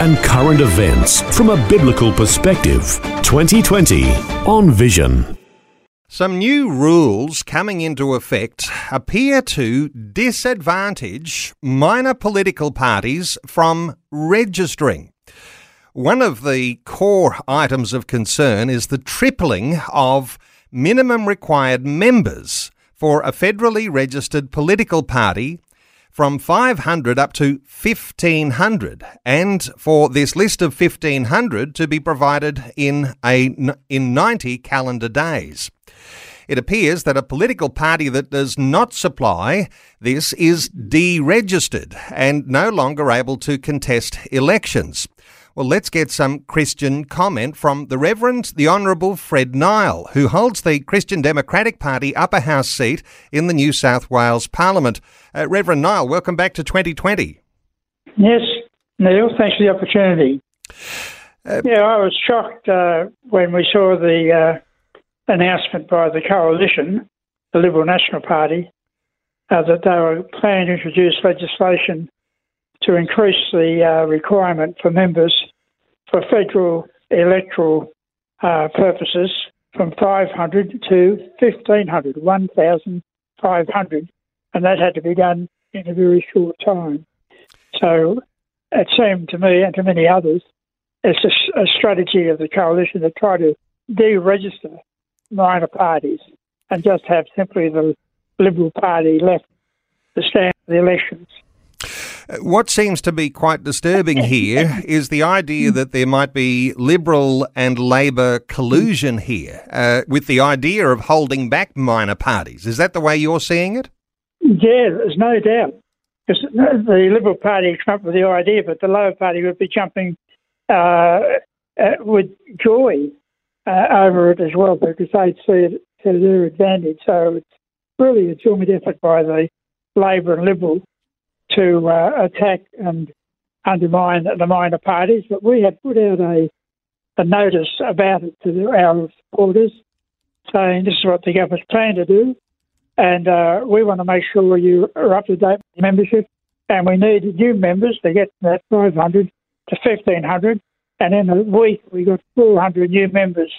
and current events from a biblical perspective. 2020 on Vision. Some new rules coming into effect appear to disadvantage minor political parties from registering. One of the core items of concern is the tripling of minimum required members for a federally registered political party from 500 up to 1500 and for this list of 1500 to be provided in a in 90 calendar days it appears that a political party that does not supply this is deregistered and no longer able to contest elections. Well, let's get some Christian comment from the Reverend, the Honourable Fred Nile, who holds the Christian Democratic Party upper house seat in the New South Wales Parliament. Uh, Reverend Nile, welcome back to 2020. Yes, Neil, thanks for the opportunity. Uh, yeah, I was shocked uh, when we saw the uh, announcement by the coalition, the Liberal National Party, uh, that they were planning to introduce legislation to increase the uh, requirement for members for federal electoral uh, purposes from 500 to 1,500, 1,500, and that had to be done in a very short time. So it seemed to me and to many others it's a, a strategy of the coalition to try to deregister minor parties and just have simply the Liberal Party left to stand the elections. What seems to be quite disturbing here is the idea that there might be Liberal and Labor collusion here, uh, with the idea of holding back minor parties. Is that the way you're seeing it? Yeah, there's no doubt. Because the Liberal Party came up with the idea, but the Labor Party would be jumping uh, uh, with joy uh, over it as well because they'd see it to their advantage. So it's really a joint effort by the Labor and Liberal to uh, attack and undermine the minor parties, but we have put out a, a notice about it to our supporters saying this is what the government's plan to do, and uh, we want to make sure you are up to date with membership, and we need new members to get that 500 to 1500, and in a week we got 400 new members.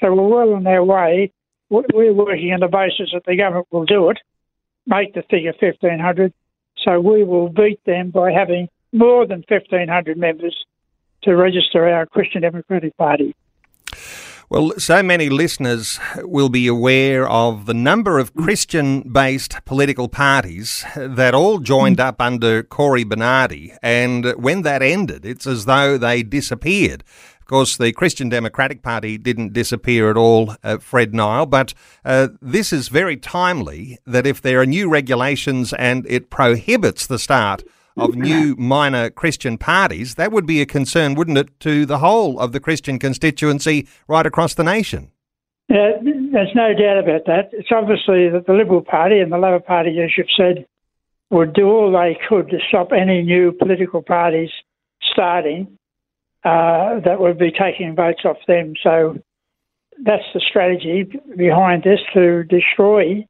So we're well on our way. We're working on the basis that the government will do it, make the figure 1500, so we will beat them by having more than 1,500 members to register our Christian Democratic Party. Well, so many listeners will be aware of the number of Christian based political parties that all joined mm. up under Cory Bernardi. And when that ended, it's as though they disappeared course, the Christian Democratic Party didn't disappear at all, uh, Fred Nile, but uh, this is very timely that if there are new regulations and it prohibits the start of new minor Christian parties, that would be a concern, wouldn't it, to the whole of the Christian constituency right across the nation? Yeah, there's no doubt about that. It's obviously that the Liberal Party and the Labor Party, as you've said, would do all they could to stop any new political parties starting uh, that would be taking votes off them. So that's the strategy behind this to destroy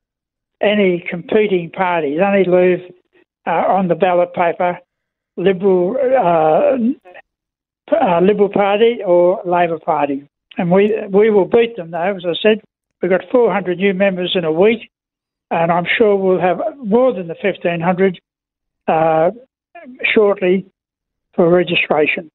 any competing parties, only leave uh, on the ballot paper Liberal uh, uh, Liberal Party or Labor Party, and we we will beat them though. As I said, we've got 400 new members in a week, and I'm sure we'll have more than the 1500 uh, shortly for registration.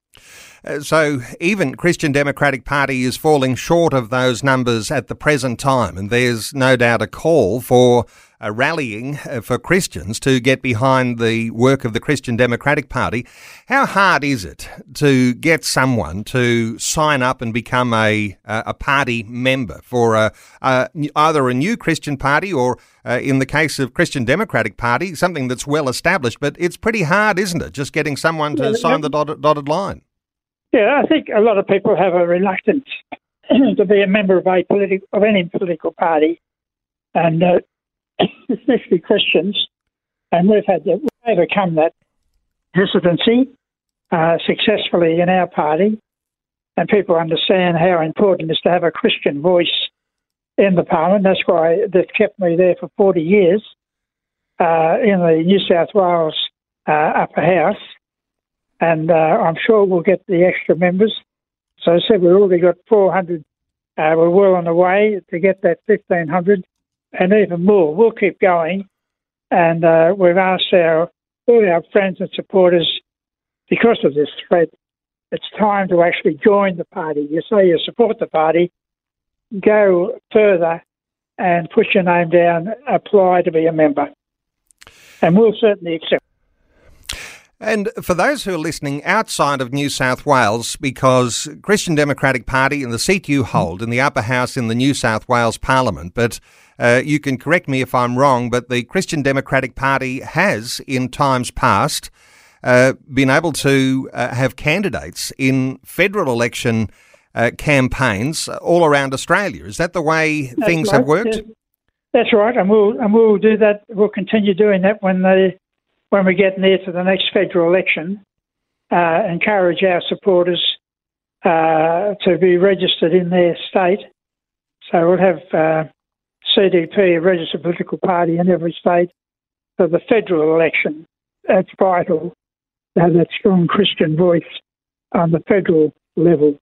Uh, so even Christian Democratic Party is falling short of those numbers at the present time, and there's no doubt a call for a rallying uh, for Christians to get behind the work of the Christian Democratic Party. How hard is it to get someone to sign up and become a a party member for a, a either a new Christian party or, uh, in the case of Christian Democratic Party, something that's well established? But it's pretty hard, isn't it? Just getting someone to sign the dotted, dotted line. Yeah, I think a lot of people have a reluctance to be a member of a political of any political party, and uh, especially Christians. And we've had to overcome that hesitancy uh, successfully in our party, and people understand how important it is to have a Christian voice in the parliament. That's why they've kept me there for 40 years uh, in the New South Wales uh, upper house, and uh, I'm sure we'll get the extra members. So I said we've already got 400. Uh, we're well on the way to get that 1500 and even more. We'll keep going, and uh, we've asked our all our friends and supporters because of this threat. It's time to actually join the party. You say you support the party, go further and put your name down, apply to be a member. And we'll certainly accept. And for those who are listening outside of New South Wales, because Christian Democratic Party and the seat you hold in the upper house in the New South Wales Parliament, but uh, you can correct me if I'm wrong, but the Christian Democratic Party has, in times past, uh, been able to uh, have candidates in federal election uh, campaigns all around Australia. Is that the way That's things right. have worked? That's right, and we'll and we'll do that. We'll continue doing that when they when we get near to the next federal election. Uh, encourage our supporters uh, to be registered in their state. So we'll have uh, CDP, a registered political party in every state for the federal election. That's vital to have that strong Christian voice on the federal level.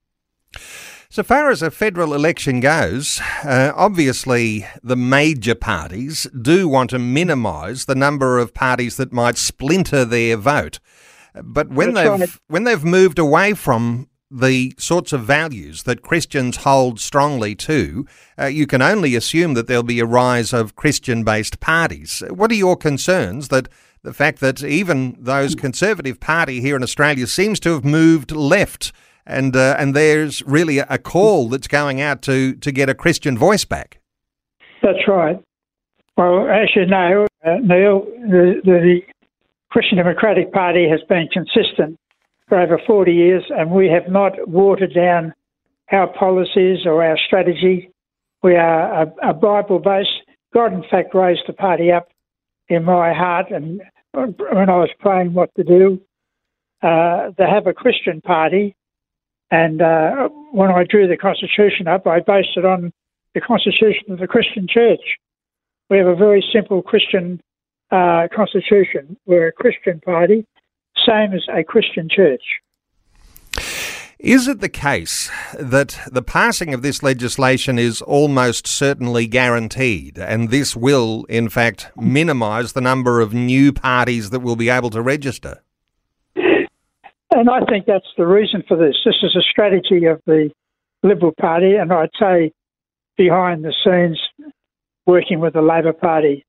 So far as a federal election goes, uh, obviously the major parties do want to minimise the number of parties that might splinter their vote. But when That's they've right. when they've moved away from the sorts of values that Christians hold strongly to, uh, you can only assume that there'll be a rise of Christian-based parties. What are your concerns that the fact that even those Conservative Party here in Australia seems to have moved left? And uh, and there's really a call that's going out to to get a Christian voice back. That's right. Well, as you know, uh, Neil, the, the Christian Democratic Party has been consistent for over 40 years, and we have not watered down our policies or our strategy. We are a, a Bible based. God, in fact, raised the party up in my heart, and when I was praying what to do, uh, to have a Christian party. And uh, when I drew the Constitution up, I based it on the Constitution of the Christian Church. We have a very simple Christian uh, Constitution. We're a Christian party, same as a Christian church. Is it the case that the passing of this legislation is almost certainly guaranteed, and this will, in fact, minimise the number of new parties that will be able to register? And I think that's the reason for this. This is a strategy of the Liberal Party, and I'd say behind the scenes, working with the Labor Party,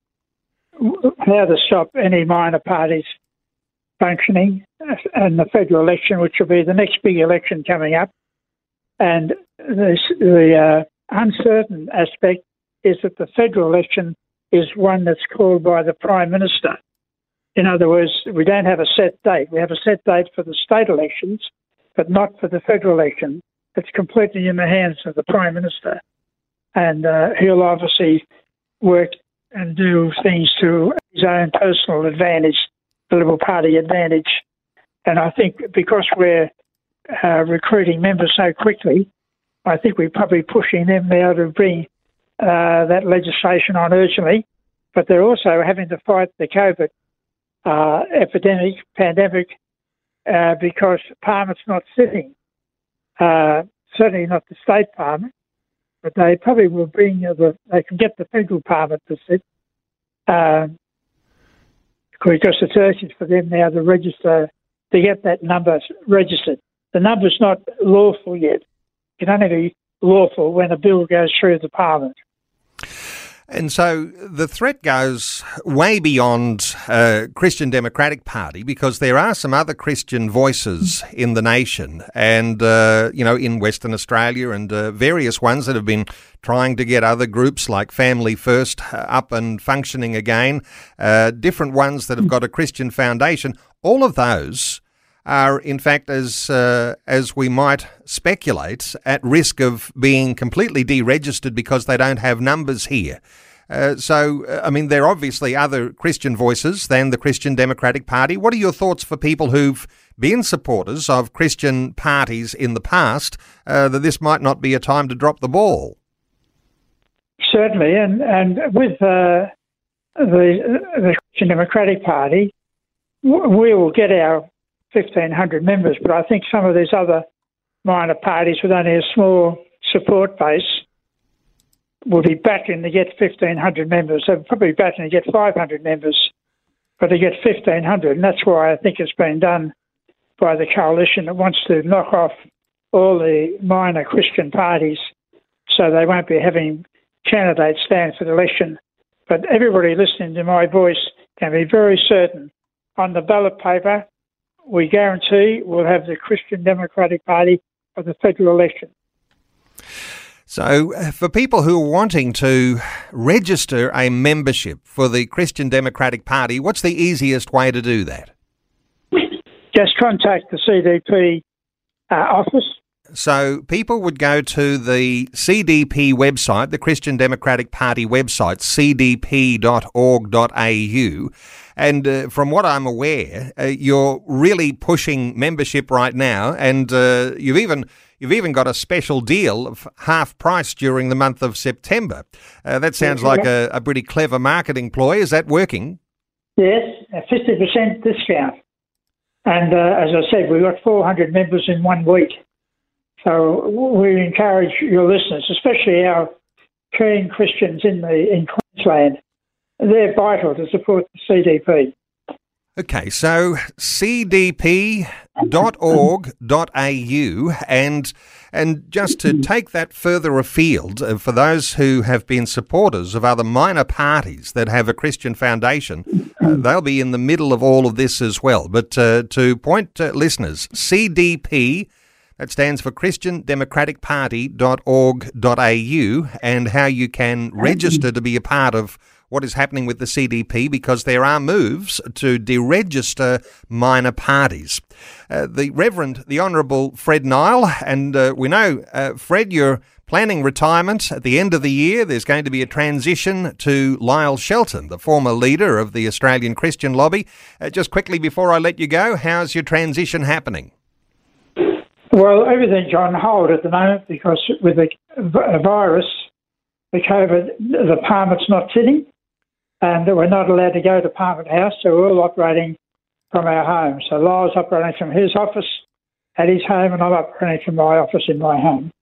how to stop any minor parties functioning and the federal election, which will be the next big election coming up. And the, the uh, uncertain aspect is that the federal election is one that's called by the Prime Minister. In other words, we don't have a set date. We have a set date for the state elections, but not for the federal election. It's completely in the hands of the Prime Minister. And uh, he'll obviously work and do things to his own personal advantage, the Liberal Party advantage. And I think because we're uh, recruiting members so quickly, I think we're probably pushing them now to bring uh, that legislation on urgently. But they're also having to fight the COVID uh, epidemic, pandemic, uh, because Parliament's not sitting. Uh, certainly not the state Parliament, but they probably will bring the. They can get the federal Parliament to sit, uh, because it's urgent for them now to register to get that number registered. The number's not lawful yet. It can only be lawful when a bill goes through the Parliament. And so the threat goes way beyond uh, Christian Democratic Party because there are some other Christian voices in the nation and, uh, you know, in Western Australia and uh, various ones that have been trying to get other groups like Family First uh, up and functioning again, uh, different ones that have got a Christian foundation. All of those are, in fact, as uh, as we might speculate, at risk of being completely deregistered because they don't have numbers here. Uh, so, uh, I mean, there are obviously other Christian voices than the Christian Democratic Party. What are your thoughts for people who've been supporters of Christian parties in the past uh, that this might not be a time to drop the ball? Certainly, and and with uh, the the Christian Democratic Party, we will get our 1,500 members, but I think some of these other minor parties with only a small support base will be battling to get 1,500 members. They're probably battling to get 500 members, but to get 1,500. And that's why I think it's been done by the coalition that wants to knock off all the minor Christian parties so they won't be having candidates stand for the election. But everybody listening to my voice can be very certain on the ballot paper we guarantee we'll have the Christian Democratic Party for the federal election. So, uh, for people who are wanting to register a membership for the Christian Democratic Party, what's the easiest way to do that? Just contact the CDP uh, office. So, people would go to the CDP website, the Christian Democratic Party website, cdp.org.au, and uh, from what I'm aware, uh, you're really pushing membership right now, and uh, you've even you've even got a special deal of half price during the month of September. Uh, that sounds like a, a, pretty clever marketing ploy. Is that working? Yes, a fifty percent discount, and uh, as I said, we've got 400 members in one week. So we encourage your listeners, especially our keen Christians in the in Queensland, they're vital to support the CDP. Okay, so cdp.org.au and and just to take that further afield uh, for those who have been supporters of other minor parties that have a Christian foundation, uh, they'll be in the middle of all of this as well. But uh, to point to listeners, CDP that stands for Christian Democratic Party.org.au and how you can register to be a part of what is happening with the CDP because there are moves to deregister minor parties. Uh, the Reverend, the Honourable Fred Nile, and uh, we know, uh, Fred, you're planning retirement at the end of the year. There's going to be a transition to Lyle Shelton, the former leader of the Australian Christian Lobby. Uh, just quickly before I let you go, how's your transition happening? Well, everything's on hold at the moment because with the virus, the COVID, the parliament's not sitting and we're not allowed to go to Parliament House, so we're all operating from our home. So Lyle's operating from his office at his home, and I'm operating from my office in my home.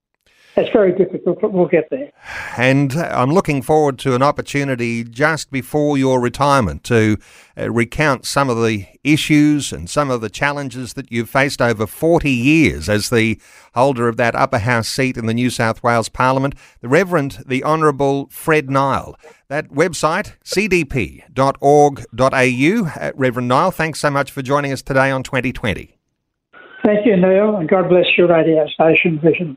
It's very difficult, but we'll get there. And I'm looking forward to an opportunity just before your retirement to uh, recount some of the issues and some of the challenges that you've faced over 40 years as the holder of that upper house seat in the New South Wales Parliament, the Reverend, the Honourable Fred Nile. That website, cdp.org.au. Uh, Reverend Nile, thanks so much for joining us today on 2020. Thank you, Neil, and God bless your radio station, Vision.